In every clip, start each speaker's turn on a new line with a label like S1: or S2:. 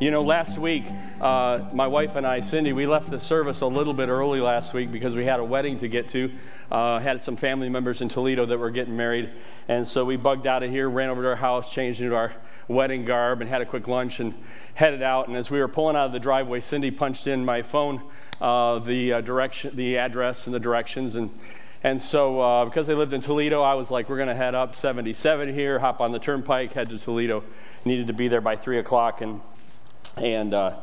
S1: You know, last week, uh, my wife and I, Cindy, we left the service a little bit early last week because we had a wedding to get to. Uh, had some family members in Toledo that were getting married. And so we bugged out of here, ran over to our house, changed into our wedding garb, and had a quick lunch and headed out. And as we were pulling out of the driveway, Cindy punched in my phone uh, the uh, direction, the address, and the directions. And and so, uh, because they lived in Toledo, I was like, we're going to head up 77 here, hop on the turnpike, head to Toledo. Needed to be there by 3 o'clock. And, and uh,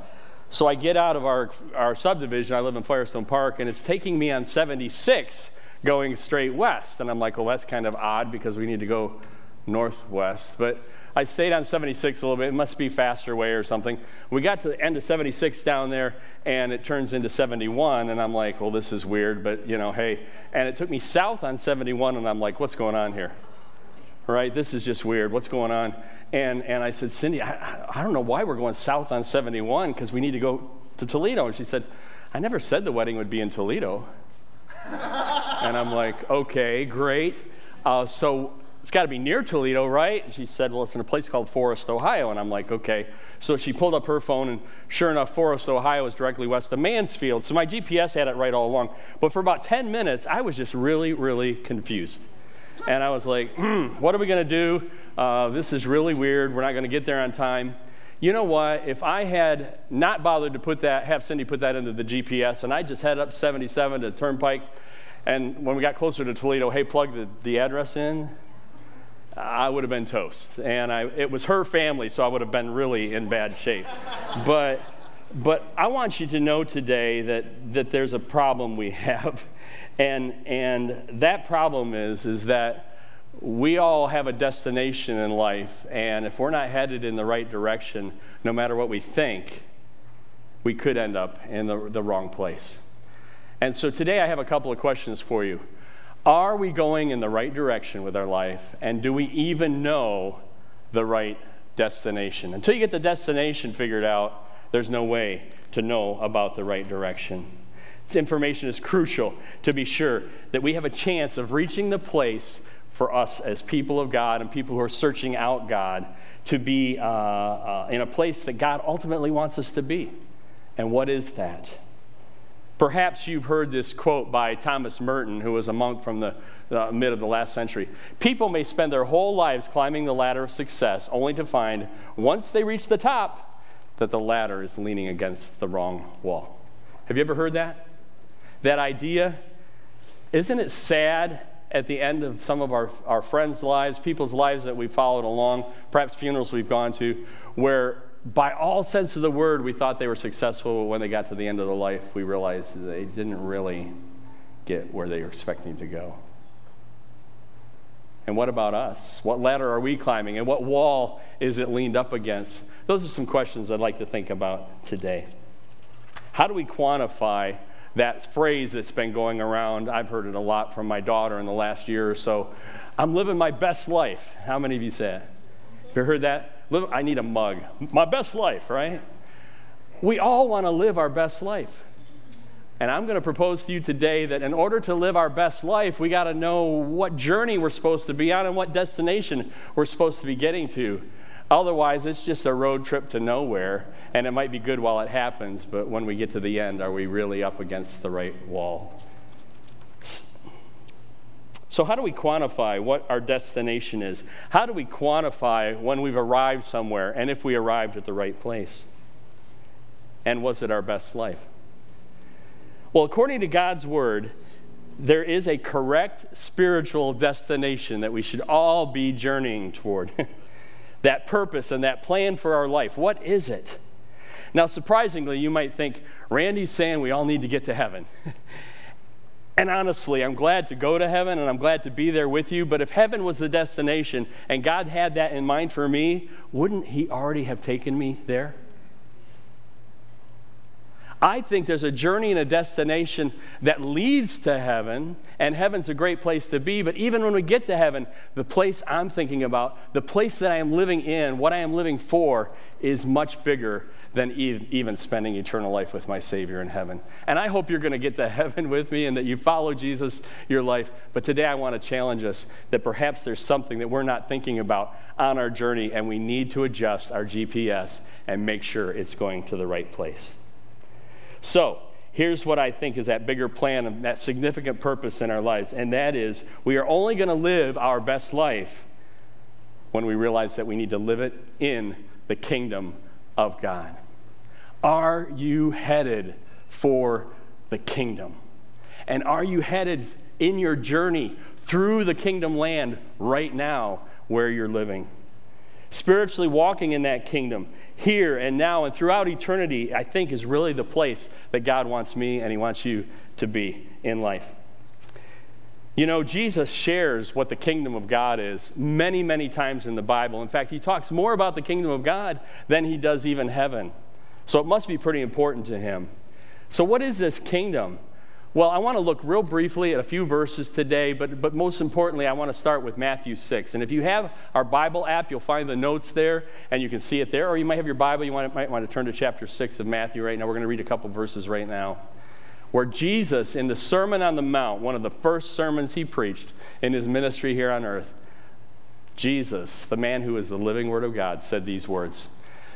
S1: so I get out of our, our subdivision. I live in Firestone Park, and it's taking me on 76 going straight west. And I'm like, well, that's kind of odd because we need to go northwest. But I stayed on 76 a little bit. It must be faster way or something. We got to the end of 76 down there, and it turns into 71, and I'm like, well, this is weird, but you know, hey. And it took me south on 71, and I'm like, what's going on here? Right? This is just weird. What's going on? And and I said, Cindy, I, I don't know why we're going south on 71 because we need to go to Toledo. And she said, I never said the wedding would be in Toledo. and I'm like, okay, great. Uh, so it's got to be near Toledo, right? And she said, Well, it's in a place called Forest, Ohio. And I'm like, Okay. So she pulled up her phone, and sure enough, Forest, Ohio is directly west of Mansfield. So my GPS had it right all along. But for about 10 minutes, I was just really, really confused. And I was like, hmm, What are we going to do? Uh, this is really weird. We're not going to get there on time. You know what? If I had not bothered to put that, have Cindy put that into the GPS, and I just head up 77 to Turnpike, and when we got closer to Toledo, hey, plug the, the address in, I would have been toast. And I, it was her family, so I would have been really in bad shape. but, but I want you to know today that, that there's a problem we have. And, and that problem is, is that we all have a destination in life. And if we're not headed in the right direction, no matter what we think, we could end up in the, the wrong place. And so today I have a couple of questions for you. Are we going in the right direction with our life? And do we even know the right destination? Until you get the destination figured out, there's no way to know about the right direction. Information is crucial to be sure that we have a chance of reaching the place for us as people of God and people who are searching out God to be uh, uh, in a place that God ultimately wants us to be. And what is that? Perhaps you've heard this quote by Thomas Merton, who was a monk from the uh, mid of the last century. People may spend their whole lives climbing the ladder of success only to find, once they reach the top, that the ladder is leaning against the wrong wall. Have you ever heard that? That idea? Isn't it sad at the end of some of our, our friends' lives, people's lives that we've followed along, perhaps funerals we've gone to, where by all sense of the word, we thought they were successful. But when they got to the end of the life, we realized they didn't really get where they were expecting to go. And what about us? What ladder are we climbing? And what wall is it leaned up against? Those are some questions I'd like to think about today. How do we quantify that phrase that's been going around? I've heard it a lot from my daughter in the last year or so. I'm living my best life. How many of you say it? Have you heard that? I need a mug. My best life, right? We all want to live our best life. And I'm going to propose to you today that in order to live our best life, we got to know what journey we're supposed to be on and what destination we're supposed to be getting to. Otherwise, it's just a road trip to nowhere, and it might be good while it happens, but when we get to the end, are we really up against the right wall? So, how do we quantify what our destination is? How do we quantify when we've arrived somewhere and if we arrived at the right place? And was it our best life? Well, according to God's word, there is a correct spiritual destination that we should all be journeying toward. that purpose and that plan for our life. What is it? Now, surprisingly, you might think, Randy's saying we all need to get to heaven. And honestly, I'm glad to go to heaven and I'm glad to be there with you. But if heaven was the destination and God had that in mind for me, wouldn't He already have taken me there? I think there's a journey and a destination that leads to heaven, and heaven's a great place to be. But even when we get to heaven, the place I'm thinking about, the place that I am living in, what I am living for, is much bigger than even spending eternal life with my Savior in heaven. And I hope you're going to get to heaven with me and that you follow Jesus your life. But today I want to challenge us that perhaps there's something that we're not thinking about on our journey, and we need to adjust our GPS and make sure it's going to the right place. So, here's what I think is that bigger plan and that significant purpose in our lives, and that is we are only going to live our best life when we realize that we need to live it in the kingdom of God. Are you headed for the kingdom? And are you headed in your journey through the kingdom land right now where you're living? Spiritually walking in that kingdom here and now and throughout eternity, I think, is really the place that God wants me and He wants you to be in life. You know, Jesus shares what the kingdom of God is many, many times in the Bible. In fact, he talks more about the kingdom of God than he does even heaven. So it must be pretty important to him. So, what is this kingdom? Well, I want to look real briefly at a few verses today, but, but most importantly, I want to start with Matthew 6. And if you have our Bible app, you'll find the notes there and you can see it there. Or you might have your Bible, you might, might want to turn to chapter 6 of Matthew right now. We're going to read a couple verses right now where Jesus, in the Sermon on the Mount, one of the first sermons he preached in his ministry here on earth, Jesus, the man who is the living Word of God, said these words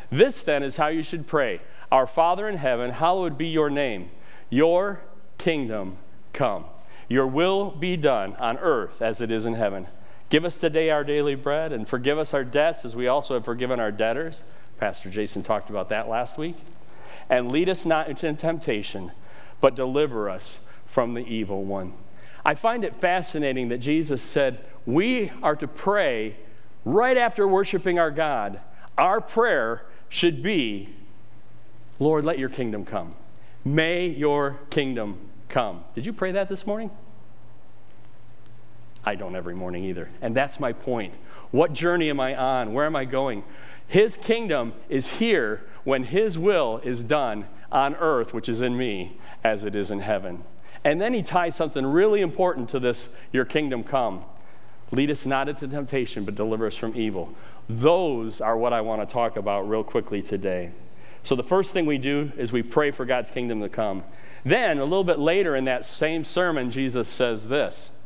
S1: This then is how you should pray Our Father in heaven, hallowed be your name. Your kingdom come. Your will be done on earth as it is in heaven. Give us today our daily bread and forgive us our debts as we also have forgiven our debtors. Pastor Jason talked about that last week. And lead us not into temptation but deliver us from the evil one. I find it fascinating that Jesus said we are to pray right after worshiping our God. Our prayer should be, Lord, let your kingdom come. May your kingdom come. Did you pray that this morning? I don't every morning either. And that's my point. What journey am I on? Where am I going? His kingdom is here when His will is done on earth, which is in me, as it is in heaven. And then he ties something really important to this your kingdom come. Lead us not into temptation, but deliver us from evil. Those are what I want to talk about real quickly today. So, the first thing we do is we pray for God's kingdom to come. Then, a little bit later in that same sermon, Jesus says this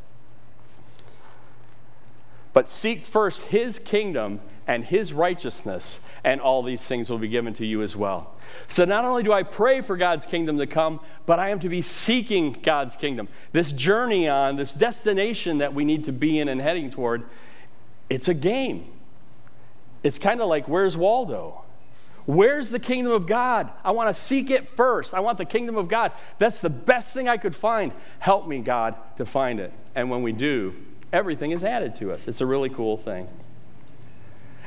S1: But seek first his kingdom and his righteousness, and all these things will be given to you as well. So not only do I pray for God's kingdom to come, but I am to be seeking God's kingdom. This journey on, this destination that we need to be in and heading toward, it's a game. It's kind of like, where's Waldo? Where's the kingdom of God? I want to seek it first. I want the kingdom of God. That's the best thing I could find. Help me, God, to find it. And when we do, everything is added to us. It's a really cool thing.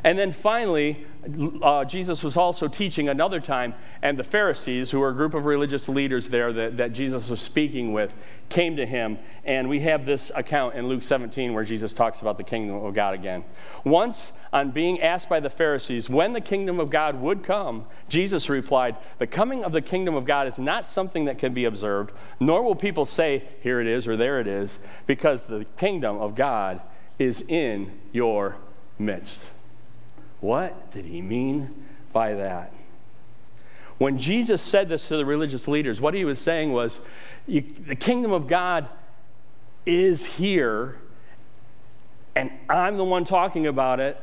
S1: And then finally, uh, Jesus was also teaching another time, and the Pharisees, who were a group of religious leaders there that, that Jesus was speaking with, came to him. And we have this account in Luke 17 where Jesus talks about the kingdom of God again. Once, on being asked by the Pharisees when the kingdom of God would come, Jesus replied, The coming of the kingdom of God is not something that can be observed, nor will people say, Here it is or there it is, because the kingdom of God is in your midst. What did he mean by that? When Jesus said this to the religious leaders, what he was saying was, The kingdom of God is here, and I'm the one talking about it,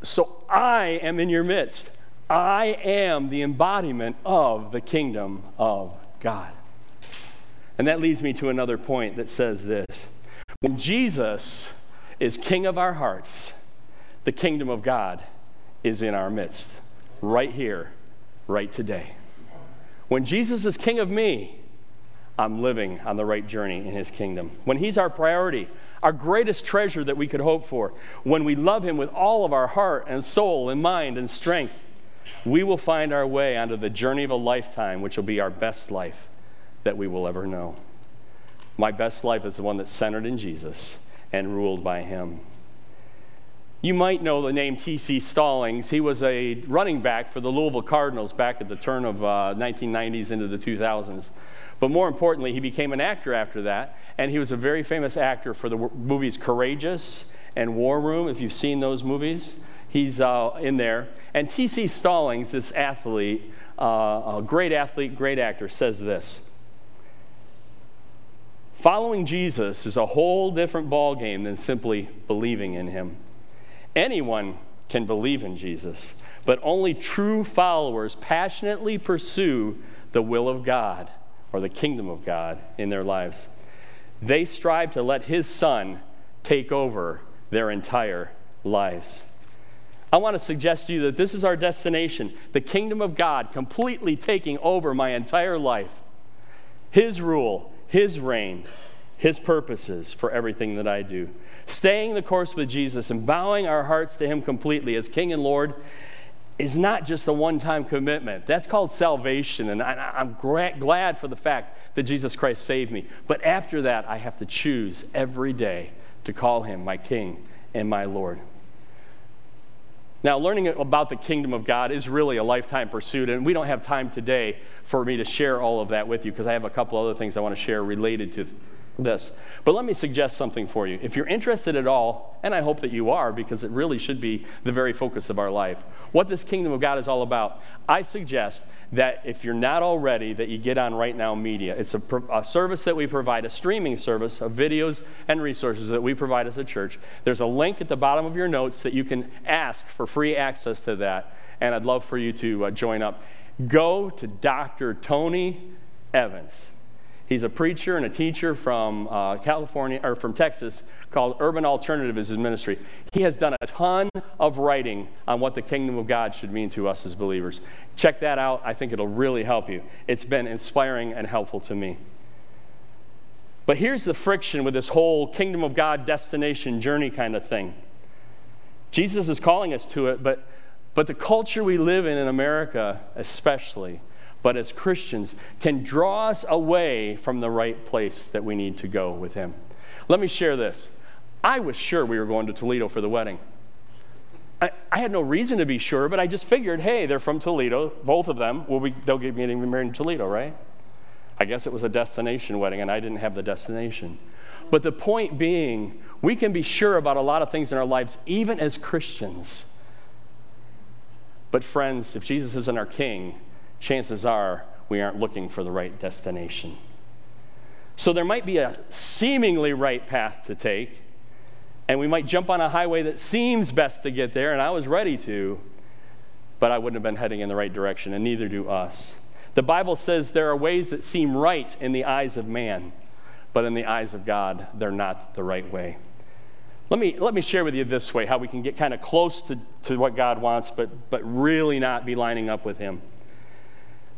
S1: so I am in your midst. I am the embodiment of the kingdom of God. And that leads me to another point that says this When Jesus is king of our hearts, the kingdom of God is in our midst, right here, right today. When Jesus is king of me, I'm living on the right journey in his kingdom. When he's our priority, our greatest treasure that we could hope for, when we love him with all of our heart and soul and mind and strength, we will find our way onto the journey of a lifetime, which will be our best life that we will ever know. My best life is the one that's centered in Jesus and ruled by him. You might know the name T.C. Stallings. He was a running back for the Louisville Cardinals back at the turn of uh, 1990s into the 2000s. But more importantly, he became an actor after that, and he was a very famous actor for the movies Courageous and War Room. If you've seen those movies, He's uh, in there. And T.C. Stallings, this athlete, uh, a great athlete, great actor, says this. Following Jesus is a whole different ballgame than simply believing in him. Anyone can believe in Jesus, but only true followers passionately pursue the will of God or the kingdom of God in their lives. They strive to let His Son take over their entire lives. I want to suggest to you that this is our destination the kingdom of God completely taking over my entire life. His rule, His reign, His purposes for everything that I do. Staying the course with Jesus and bowing our hearts to Him completely as King and Lord is not just a one time commitment. That's called salvation. And I, am gra- glad for the fact that Jesus Christ saved me. But after that, I have to choose every day to call him my King and my Lord. Now, learning about the kingdom of God is really a lifetime pursuit, and we don't have time today for me to share all of that with you because I have a couple other things I want to share related to this. But let me suggest something for you. If you're interested at all, and I hope that you are because it really should be the very focus of our life, what this kingdom of God is all about, I suggest that if you're not already, that you get on Right Now Media. It's a, a, service that we provide, a streaming service of videos and resources that we provide as a church. There's a link at the bottom of your notes that you can ask for free access to that, and I'd love for you to uh, join up. Go to Dr. Tony Evans. He's a preacher and a teacher from uh, California or from Texas called Urban Alternative is his ministry. He has done a ton of writing on what the kingdom of God should mean to us as believers. Check that out. I think it'll really help you. It's been inspiring and helpful to me. But here's the friction with this whole kingdom of God destination journey kind of thing. Jesus is calling us to it, but, but the culture we live in in America, especially, but as Christians can draw us away from the right place that we need to go with Him. Let me share this. I was sure we were going to Toledo for the wedding. I, I had no reason to be sure, but I just figured, hey, they're from Toledo, both of them. will we, they'll get me married in Toledo, right? I guess it was a destination wedding, and I didn't have the destination. But the point being, we can be sure about a lot of things in our lives, even as Christians. But, friends, if Jesus isn't our king, chances are we aren't looking for the right destination. So there might be a seemingly right path to take, and we might jump on a highway that seems best to get there, and I was ready to, but I wouldn't have been heading in the right direction, and neither do us. The Bible says there are ways that seem right in the eyes of man, but in the eyes of God, they're not the right way. Let me, let me share with you this way how we can get kind of close to, to what God wants, but, but really not be lining up with Him.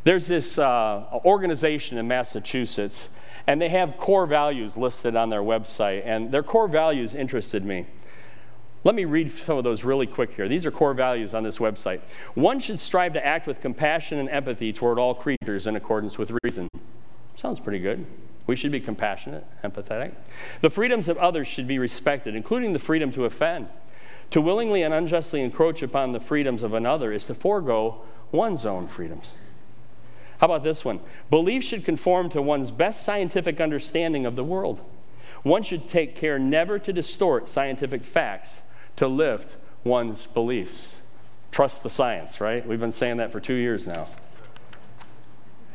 S1: There's this uh, organization in Massachusetts, and they have core values listed on their website, and their core values interested me. Let me read some of those really quick here. These are core values on this website. One should strive to act with compassion and empathy toward all creatures in accordance with reason. Sounds pretty good. We should be compassionate, empathetic. The freedoms of others should be respected, including the freedom to offend. To willingly and unjustly encroach upon the freedoms of another is to forego one's own freedoms. How about this one? Belief should conform to one's best scientific understanding of the world. One should take care never to distort scientific facts to lift one's beliefs. Trust the science, right? We've been saying that for two years now.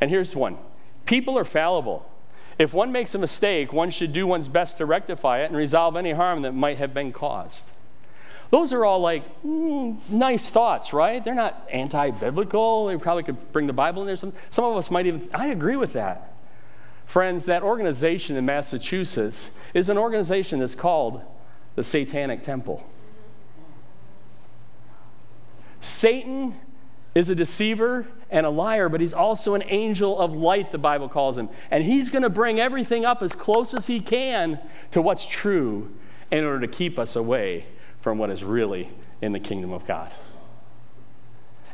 S1: And here's one people are fallible. If one makes a mistake, one should do one's best to rectify it and resolve any harm that might have been caused. Those are all like mm, nice thoughts, right? They're not anti biblical. They probably could bring the Bible in there. Some, some of us might even, I agree with that. Friends, that organization in Massachusetts is an organization that's called the Satanic Temple. Satan is a deceiver and a liar, but he's also an angel of light, the Bible calls him. And he's going to bring everything up as close as he can to what's true in order to keep us away from what is really in the kingdom of God.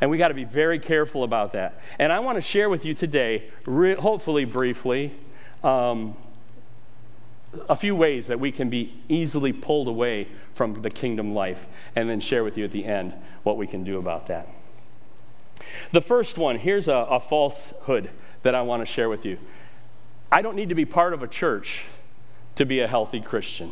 S1: And we got to be very careful about that. And I want to share with you today, re- hopefully briefly, um, a few ways that we can be easily pulled away from the kingdom life, and then share with you at the end what we can do about that. The first one here's a, a falsehood that I want to share with you. I don't need to be part of a church to be a healthy Christian.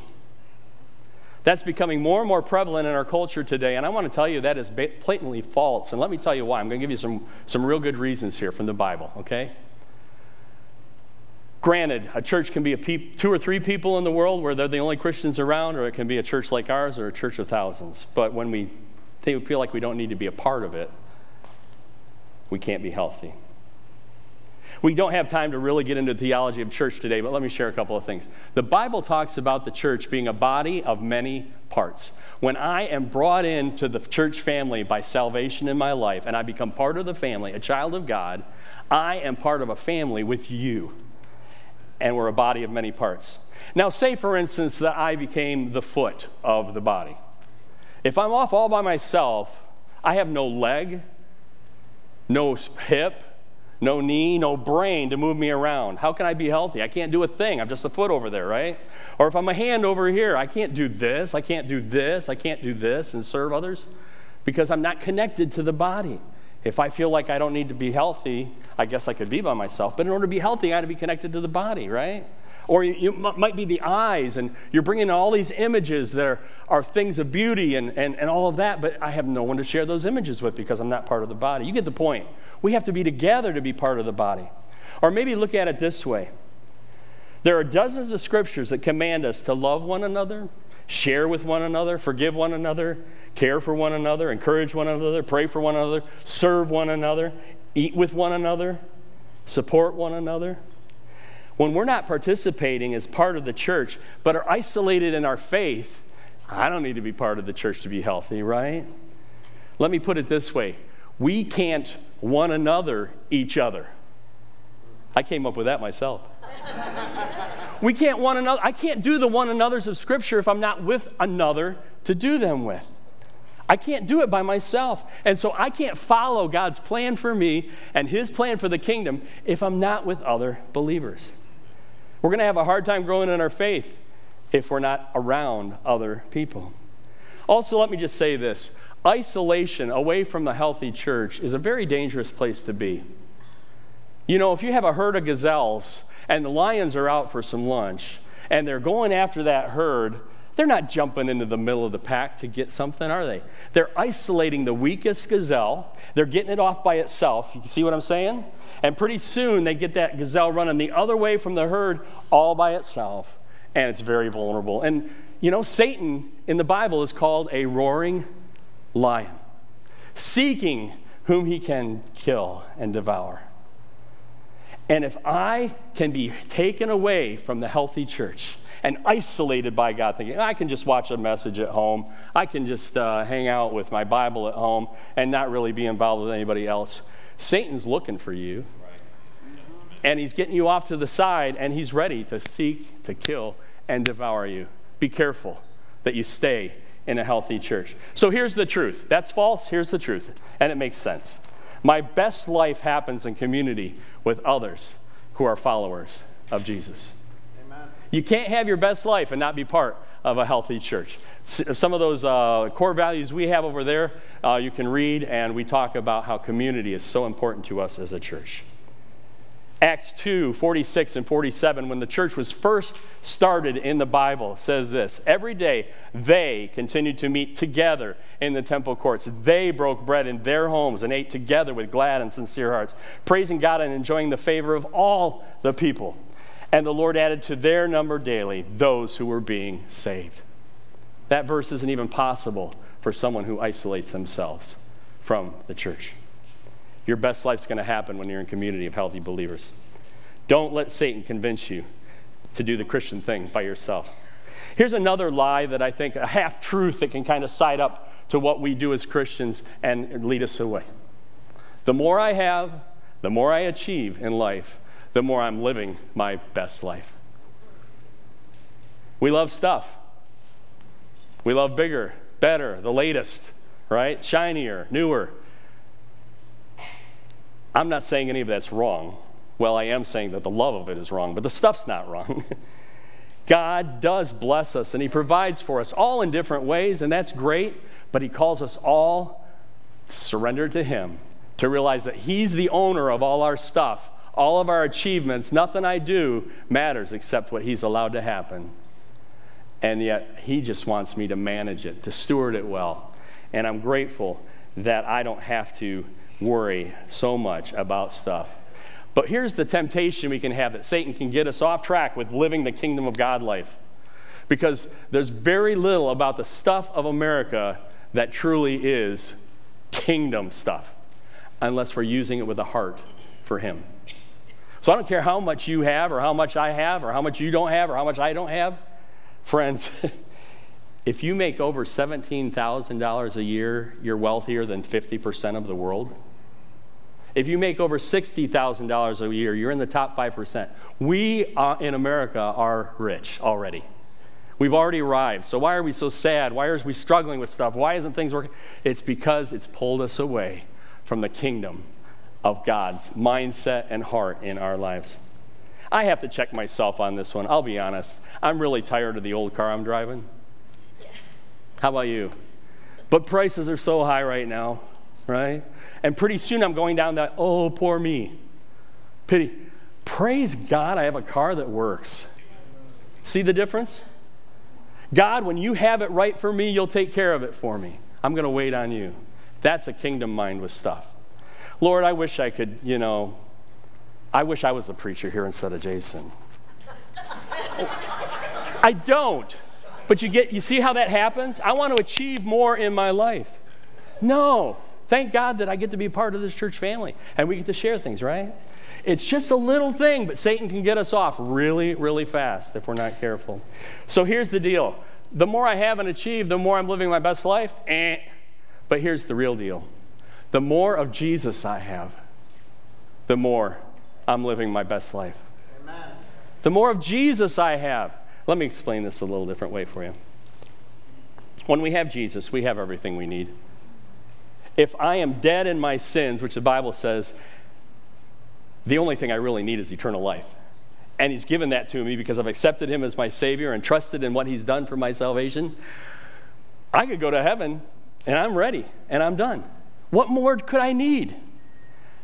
S1: That's becoming more and more prevalent in our culture today, and I want to tell you that is blatantly false. And let me tell you why. I'm going to give you some, some real good reasons here from the Bible, okay? Granted, a church can be a peop- two or three people in the world where they're the only Christians around, or it can be a church like ours or a church of thousands. But when we feel like we don't need to be a part of it, we can't be healthy. We don't have time to really get into the theology of church today, but let me share a couple of things. The Bible talks about the church being a body of many parts. When I am brought into the church family by salvation in my life and I become part of the family, a child of God, I am part of a family with you. And we're a body of many parts. Now, say for instance that I became the foot of the body. If I'm off all by myself, I have no leg, no hip, no knee, no brain to move me around. How can I be healthy? I can't do a thing. I'm just a foot over there, right? Or if I'm a hand over here, I can't do this, I can't do this, I can't do this and serve others because I'm not connected to the body. If I feel like I don't need to be healthy, I guess I could be by myself. But in order to be healthy, I got to be connected to the body, right? Or you, might be the eyes, and you're bringing all these images that are, are things of beauty and, and, and all of that, but I have no one to share those images with because I'm not part of the body. You get the point. We have to be together to be part of the body. Or maybe look at it this way there are dozens of scriptures that command us to love one another, share with one another, forgive one another, care for one another, encourage one another, pray for one another, serve one another, eat with one another, support one another. When we're not participating as part of the church, but are isolated in our faith, I don't need to be part of the church to be healthy, right? Let me put it this way we can't one another each other. I came up with that myself. we can't one another. I can't do the one another's of Scripture if I'm not with another to do them with. I can't do it by myself. And so I can't follow God's plan for me and His plan for the kingdom if I'm not with other believers. We're going to have a hard time growing in our faith if we're not around other people. Also, let me just say this isolation away from the healthy church is a very dangerous place to be. You know, if you have a herd of gazelles and the lions are out for some lunch and they're going after that herd, they're not jumping into the middle of the pack to get something, are they? They're isolating the weakest gazelle. They're getting it off by itself. You see what I'm saying? And pretty soon they get that gazelle running the other way from the herd all by itself, and it's very vulnerable. And you know, Satan in the Bible is called a roaring lion, seeking whom he can kill and devour. And if I can be taken away from the healthy church and isolated by God, thinking, I can just watch a message at home, I can just uh, hang out with my Bible at home and not really be involved with anybody else, Satan's looking for you. And he's getting you off to the side and he's ready to seek, to kill, and devour you. Be careful that you stay in a healthy church. So here's the truth. That's false. Here's the truth. And it makes sense. My best life happens in community with others who are followers of Jesus. You can't have your best life and not be part of a healthy church. Some of those uh, core values we have over there, uh, you can read, and we talk about how community is so important to us as a church. Acts 2 46 and 47, when the church was first started in the Bible, says this Every day they continued to meet together in the temple courts. They broke bread in their homes and ate together with glad and sincere hearts, praising God and enjoying the favor of all the people. And the Lord added to their number daily those who were being saved. That verse isn't even possible for someone who isolates themselves from the church. Your best life's going to happen when you're in community of healthy believers. Don't let Satan convince you to do the Christian thing by yourself. Here's another lie that I think, a half truth that can kind of side up to what we do as Christians and lead us away. The more I have, the more I achieve in life, the more I'm living my best life. We love stuff. We love bigger, better, the latest, right? Shinier, newer. I'm not saying any of that's wrong. Well, I am saying that the love of it is wrong, but the stuff's not wrong. God does bless us and He provides for us all in different ways, and that's great, but He calls us all to surrender to Him, to realize that He's the owner of all our stuff, all of our achievements. Nothing I do matters except what He's allowed to happen. And yet, He just wants me to manage it, to steward it well. And I'm grateful that I don't have to worry so much about stuff. But here's the temptation we can have that Satan can get us off track with living the kingdom of God life. Because there's very little about the stuff of America that truly is kingdom stuff, unless we're using it with a heart for Him. So I don't care how much you have, or how much I have, or how much you don't have, or how much I don't have. Friends, if you make over $17,000 a year, you're wealthier than 50% of the world. If you make over $60,000 a year, you're in the top 5%. We uh, in America are rich already. We've already arrived. So why are we so sad? Why are we struggling with stuff? Why isn't things working? It's because it's pulled us away from the kingdom of God's mindset and heart in our lives. I have to check myself on this one. I'll be honest. I'm really tired of the old car I'm driving. How about you? But prices are so high right now, right? And pretty soon I'm going down that, oh, poor me. Pity. Praise God, I have a car that works. See the difference? God, when you have it right for me, you'll take care of it for me. I'm going to wait on you. That's a kingdom mind with stuff. Lord, I wish I could, you know, I wish I was the preacher here instead of Jason. I don't. But you get you see how that happens? I want to achieve more in my life. No. Thank God that I get to be part of this church family and we get to share things, right? It's just a little thing, but Satan can get us off really, really fast if we're not careful. So here's the deal the more I haven't achieved, the more I'm living my best life. Eh. But here's the real deal the more of Jesus I have, the more I'm living my best life. Amen. The more of Jesus I have. Let me explain this a little different way for you. When we have Jesus, we have everything we need. If I am dead in my sins, which the Bible says, the only thing I really need is eternal life. And He's given that to me because I've accepted Him as my Savior and trusted in what He's done for my salvation. I could go to heaven and I'm ready and I'm done. What more could I need?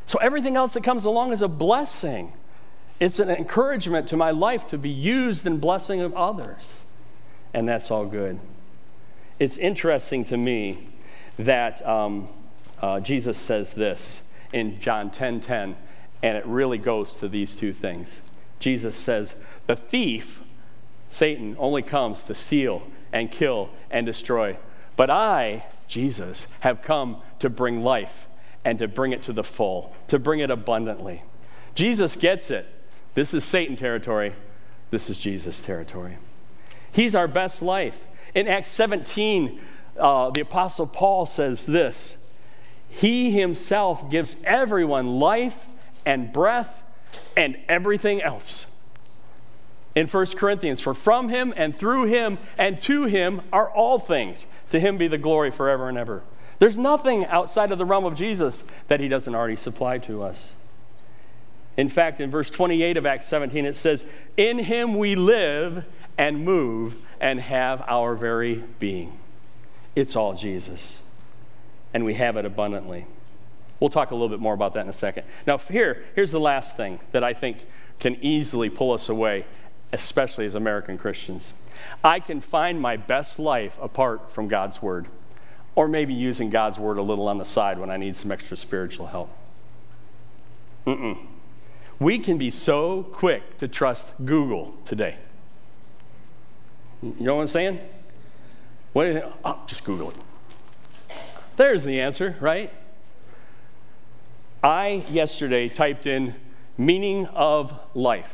S1: So everything else that comes along is a blessing. It's an encouragement to my life to be used in blessing of others. And that's all good. It's interesting to me that um, uh, Jesus says this in John 10 10 and it really goes to these two things. Jesus says, The thief, Satan, only comes to steal and kill and destroy. But I, Jesus, have come to bring life and to bring it to the full, to bring it abundantly. Jesus gets it. This is Satan territory. This is Jesus territory. He's our best life. In Acts 17, uh, the Apostle Paul says this He himself gives everyone life and breath and everything else. In 1 Corinthians, for from him and through him and to him are all things. To him be the glory forever and ever. There's nothing outside of the realm of Jesus that he doesn't already supply to us. In fact, in verse 28 of Acts 17, it says, In him we live and move and have our very being. It's all Jesus, and we have it abundantly. We'll talk a little bit more about that in a second. Now, here, here's the last thing that I think can easily pull us away, especially as American Christians. I can find my best life apart from God's Word, or maybe using God's Word a little on the side when I need some extra spiritual help. Mm-mm. We can be so quick to trust Google today. You know what I'm saying? What, oh, just Google it. There's the answer, right? I yesterday typed in meaning of life.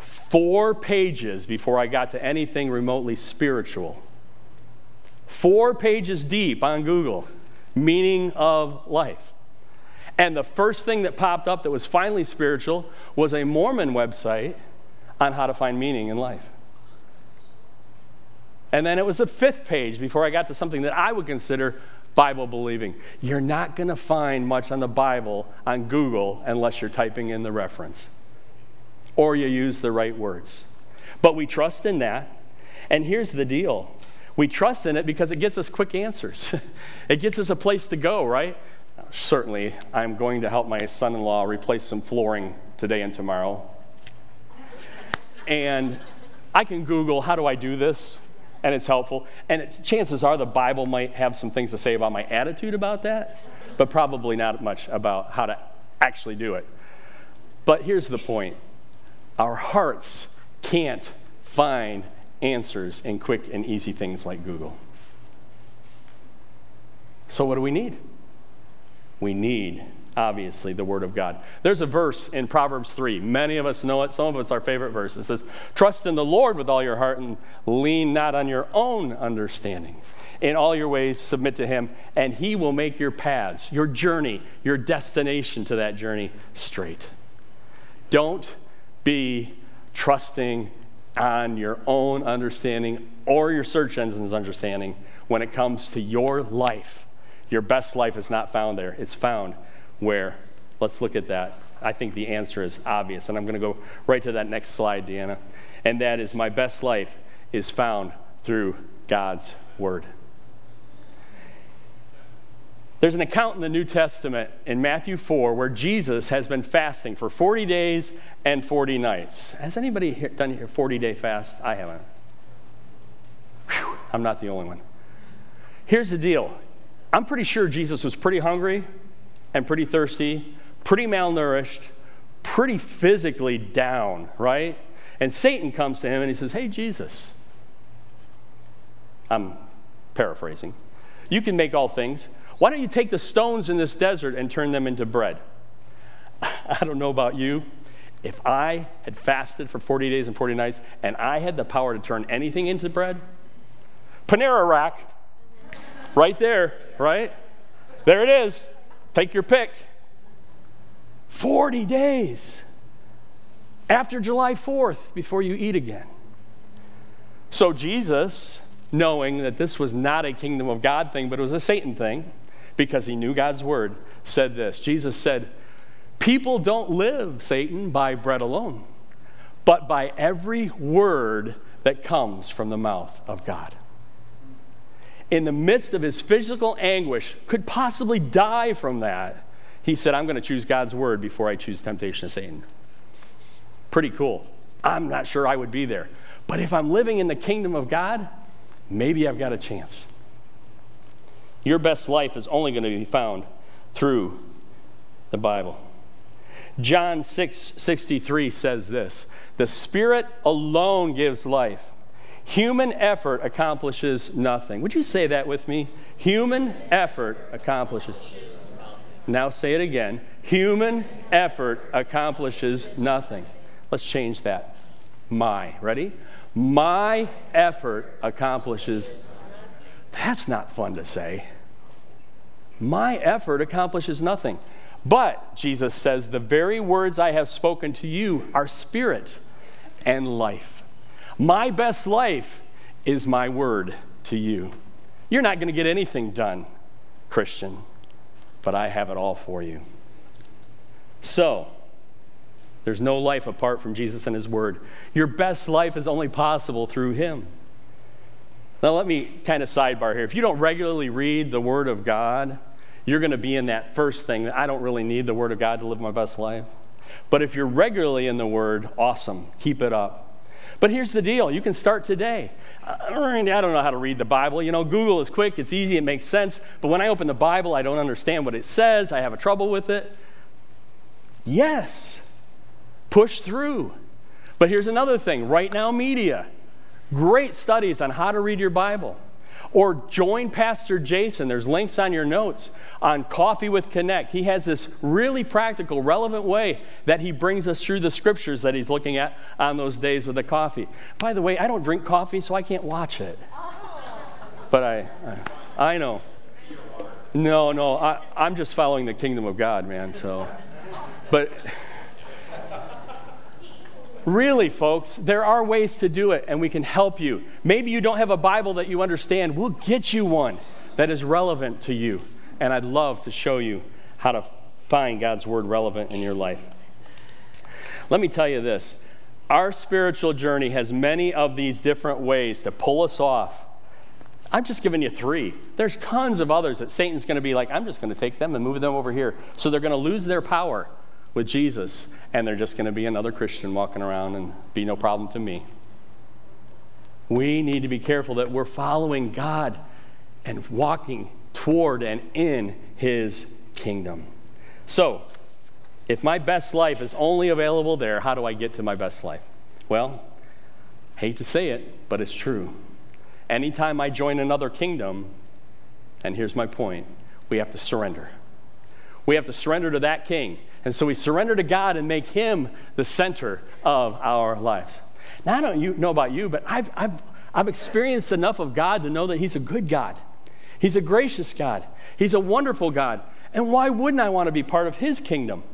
S1: Four pages before I got to anything remotely spiritual. Four pages deep on Google, meaning of life. And the first thing that popped up that was finally spiritual was a Mormon website on how to find meaning in life. And then it was the fifth page before I got to something that I would consider Bible believing. You're not going to find much on the Bible on Google unless you're typing in the reference or you use the right words. But we trust in that. And here's the deal we trust in it because it gets us quick answers, it gets us a place to go, right? Certainly, I'm going to help my son in law replace some flooring today and tomorrow. And I can Google, how do I do this? And it's helpful. And it's, chances are the Bible might have some things to say about my attitude about that, but probably not much about how to actually do it. But here's the point our hearts can't find answers in quick and easy things like Google. So, what do we need? We need, obviously, the Word of God. There's a verse in Proverbs 3. Many of us know it. Some of it's our favorite verse. It says, Trust in the Lord with all your heart and lean not on your own understanding. In all your ways, submit to Him, and He will make your paths, your journey, your destination to that journey straight. Don't be trusting on your own understanding or your search engine's understanding when it comes to your life. Your best life is not found there, it's found where? Let's look at that. I think the answer is obvious, and I'm going to go right to that next slide, Deanna. And that is my best life is found through God's Word. There's an account in the New Testament in Matthew 4 where Jesus has been fasting for 40 days and 40 nights. Has anybody done a 40 day fast? I haven't. Whew, I'm not the only one. Here's the deal I'm pretty sure Jesus was pretty hungry and pretty thirsty, pretty malnourished, pretty physically down, right? And Satan comes to him and he says, Hey, Jesus. I'm paraphrasing. You can make all things. Why don't you take the stones in this desert and turn them into bread? I don't know about you. If I had fasted for 40 days and 40 nights and I had the power to turn anything into bread, Panera rack, right there, right? There it is. Take your pick. 40 days after July 4th before you eat again. So, Jesus, knowing that this was not a kingdom of God thing, but it was a Satan thing, because he knew God's word, said this Jesus said, People don't live, Satan, by bread alone, but by every word that comes from the mouth of God. In the midst of his physical anguish, could possibly die from that, he said, I'm going to choose God's word before I choose temptation of Satan. Pretty cool. I'm not sure I would be there. But if I'm living in the kingdom of God, maybe I've got a chance. Your best life is only going to be found through the Bible. John 6 63 says this The Spirit alone gives life. Human effort accomplishes nothing. Would you say that with me? Human effort accomplishes. Now say it again. Human effort accomplishes nothing. Let's change that. My. Ready? My effort accomplishes. That's not fun to say. My effort accomplishes nothing. But, Jesus says, the very words I have spoken to you are spirit and life. My best life is my word to you. You're not going to get anything done, Christian, but I have it all for you. So, there's no life apart from Jesus and His Word. Your best life is only possible through Him. Now, let me kind of sidebar here. If you don't regularly read the Word of God, you're going to be in that first thing that I don't really need the Word of God to live my best life. But if you're regularly in the Word, awesome. Keep it up. But here's the deal you can start today. I don't know how to read the Bible. You know, Google is quick, it's easy, it makes sense. But when I open the Bible, I don't understand what it says, I have a trouble with it. Yes, push through. But here's another thing right now, Media, great studies on how to read your Bible. Or join Pastor Jason. There's links on your notes on Coffee with Connect. He has this really practical, relevant way that he brings us through the scriptures that he's looking at on those days with the coffee. By the way, I don't drink coffee, so I can't watch it. Oh. But I, I know. No, no, I, I'm just following the kingdom of God, man. So, but. Really, folks, there are ways to do it, and we can help you. Maybe you don't have a Bible that you understand. We'll get you one that is relevant to you. And I'd love to show you how to find God's Word relevant in your life. Let me tell you this our spiritual journey has many of these different ways to pull us off. I'm just giving you three. There's tons of others that Satan's going to be like, I'm just going to take them and move them over here. So they're going to lose their power with Jesus, and they're just going to be another Christian walking around and be no problem to me. We need to be careful that we're following God and walking toward and in His kingdom. So, if my best life is only available there, how do I get to my best life? Well, hate to say it, but it's true. Anytime I join another kingdom, and here's my point, we have to surrender. We have to surrender to that king. And so we surrender to God and make him the center of our lives. Now, I don't know about you, but I've, I've, I've experienced enough of God to know that he's a good God. He's a gracious God. He's a wonderful God. And why wouldn't I want to be part of his kingdom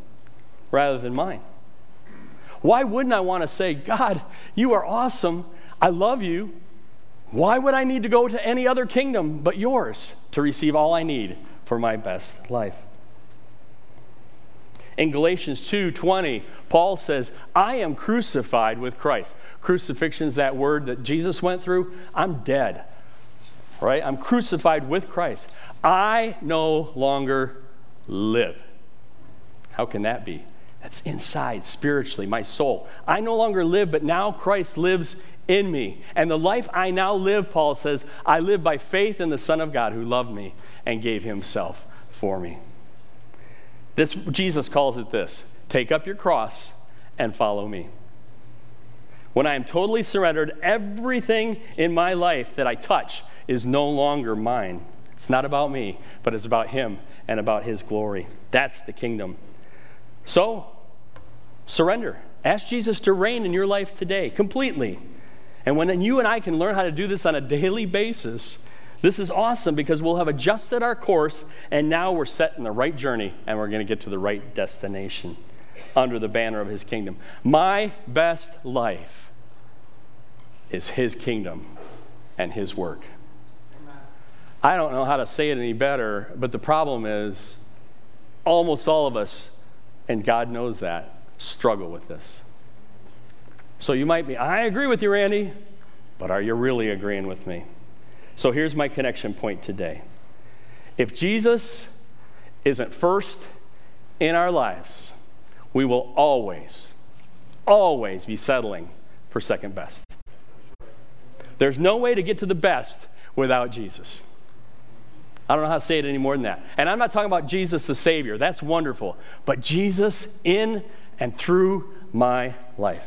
S1: rather than mine? Why wouldn't I want to say, God, you are awesome. I love you. Why would I need to go to any other kingdom but yours to receive all I need for my best life? In Galatians 2:20, Paul says, "I am crucified with Christ." Crucifixion is that word that Jesus went through. I'm dead. Right? I'm crucified with Christ. I no longer live. How can that be? That's inside spiritually, my soul. I no longer live, but now Christ lives in me. And the life I now live, Paul says, I live by faith in the Son of God who loved me and gave himself for me. This, Jesus calls it this take up your cross and follow me. When I am totally surrendered, everything in my life that I touch is no longer mine. It's not about me, but it's about Him and about His glory. That's the kingdom. So, surrender. Ask Jesus to reign in your life today completely. And when you and I can learn how to do this on a daily basis, this is awesome because we'll have adjusted our course and now we're set in the right journey and we're going to get to the right destination under the banner of His kingdom. My best life is His kingdom and His work. I don't know how to say it any better, but the problem is almost all of us, and God knows that, struggle with this. So you might be, I agree with you, Randy, but are you really agreeing with me? So here's my connection point today. If Jesus isn't first in our lives, we will always, always be settling for second best. There's no way to get to the best without Jesus. I don't know how to say it any more than that. And I'm not talking about Jesus the Savior, that's wonderful, but Jesus in and through my life.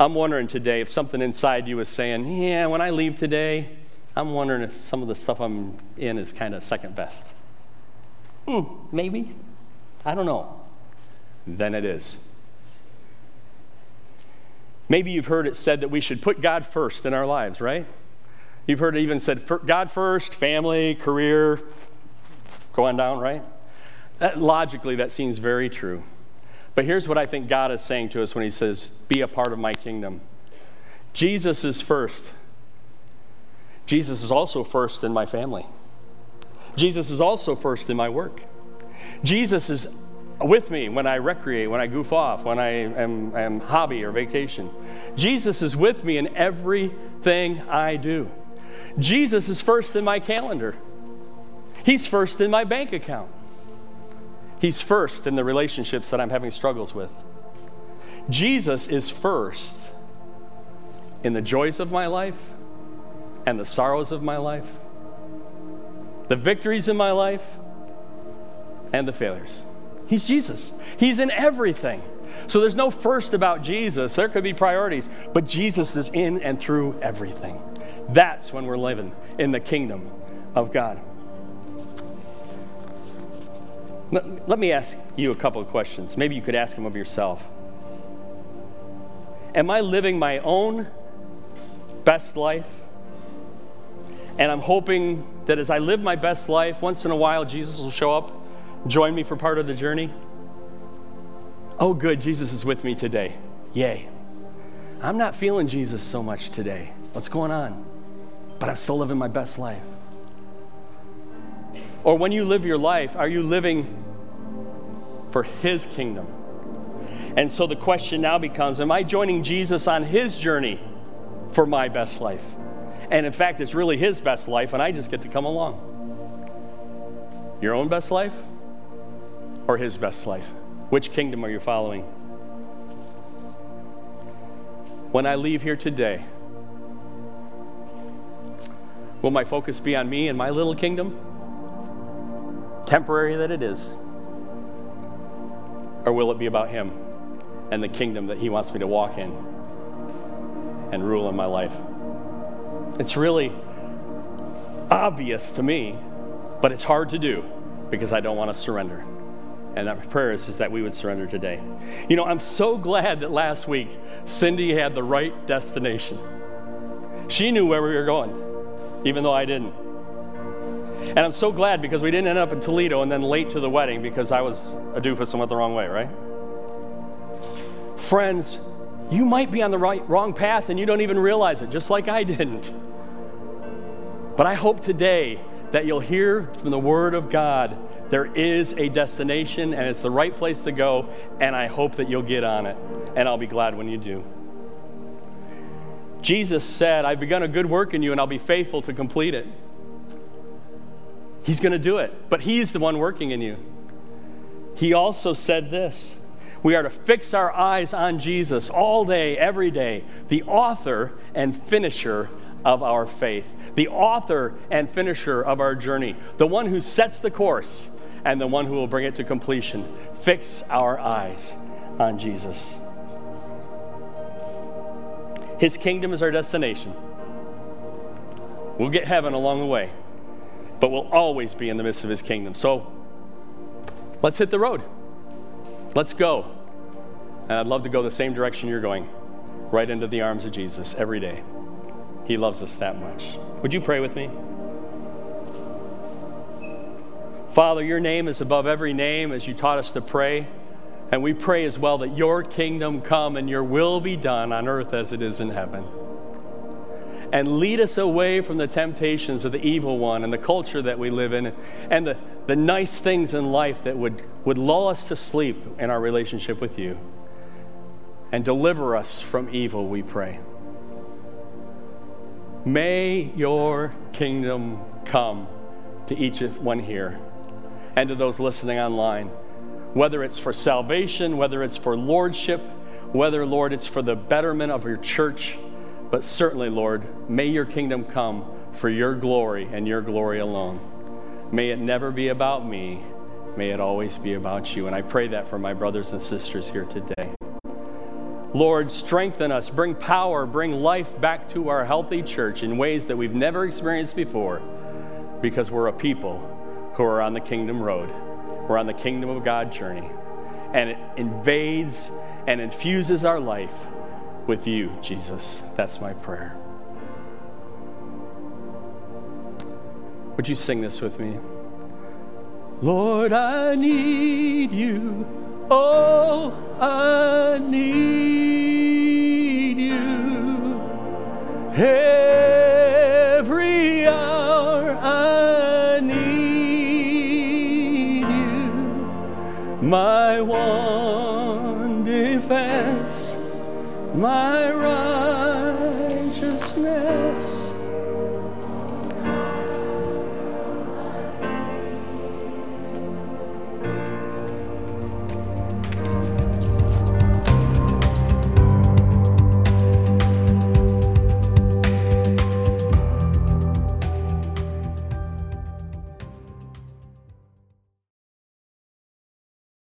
S1: I'm wondering today if something inside you is saying, yeah, when I leave today, I'm wondering if some of the stuff I'm in is kind of second best. Hmm, maybe. I don't know. Then it is. Maybe you've heard it said that we should put God first in our lives, right? You've heard it even said God first, family, career, going down, right? That, logically, that seems very true. But here's what I think God is saying to us when He says, Be a part of my kingdom. Jesus is first. Jesus is also first in my family. Jesus is also first in my work. Jesus is with me when I recreate, when I goof off, when I am, am hobby or vacation. Jesus is with me in everything I do. Jesus is first in my calendar. He's first in my bank account. He's first in the relationships that I'm having struggles with. Jesus is first in the joys of my life and the sorrows of my life, the victories in my life and the failures. He's Jesus. He's in everything. So there's no first about Jesus. There could be priorities, but Jesus is in and through everything. That's when we're living in the kingdom of God. Let, let me ask you a couple of questions. Maybe you could ask them of yourself. Am I living my own best life? And I'm hoping that as I live my best life, once in a while, Jesus will show up, join me for part of the journey. Oh, good, Jesus is with me today. Yay. I'm not feeling Jesus so much today. What's going on? But I'm still living my best life. Or when you live your life, are you living for His kingdom? And so the question now becomes Am I joining Jesus on His journey for my best life? And in fact, it's really His best life, and I just get to come along. Your own best life or His best life? Which kingdom are you following? When I leave here today, Will my focus be on me and my little kingdom? Temporary that it is. Or will it be about Him and the kingdom that He wants me to walk in and rule in my life? It's really obvious to me, but it's hard to do because I don't want to surrender. And our prayer is, is that we would surrender today. You know, I'm so glad that last week Cindy had the right destination. She knew where we were going, even though I didn't. And I'm so glad because we didn't end up in Toledo and then late to the wedding because I was a doofus and went the wrong way, right? Friends, you might be on the right, wrong path and you don't even realize it, just like I didn't. But I hope today that you'll hear from the Word of God there is a destination and it's the right place to go, and I hope that you'll get on it. And I'll be glad when you do. Jesus said, I've begun a good work in you, and I'll be faithful to complete it. He's going to do it, but He's the one working in you. He also said this we are to fix our eyes on Jesus all day, every day, the author and finisher of our faith, the author and finisher of our journey, the one who sets the course and the one who will bring it to completion. Fix our eyes on Jesus. His kingdom is our destination. We'll get heaven along the way, but we'll always be in the midst of His kingdom. So let's hit the road. Let's go. And I'd love to go the same direction you're going, right into the arms of Jesus every day. He loves us that much. Would you pray with me? Father, your name is above every name as you taught us to pray. And we pray as well that your kingdom come and your will be done on earth as it is in heaven. And lead us away from the temptations of the evil one and the culture that we live in and the, the nice things in life that would, would lull us to sleep in our relationship with you. And deliver us from evil, we pray. May your kingdom come to each one here and to those listening online. Whether it's for salvation, whether it's for lordship, whether, Lord, it's for the betterment of your church, but certainly, Lord, may your kingdom come for your glory and your glory alone. May it never be about me. May it always be about you. And I pray that for my brothers and sisters here today. Lord, strengthen us, bring power, bring life back to our healthy church in ways that we've never experienced before because we're a people who are on the kingdom road. We're on the kingdom of God journey. And it invades and infuses our life with you, Jesus. That's my prayer. Would you sing this with me? Lord, I need you. Oh, I need you. Every hour I need you. My one my right.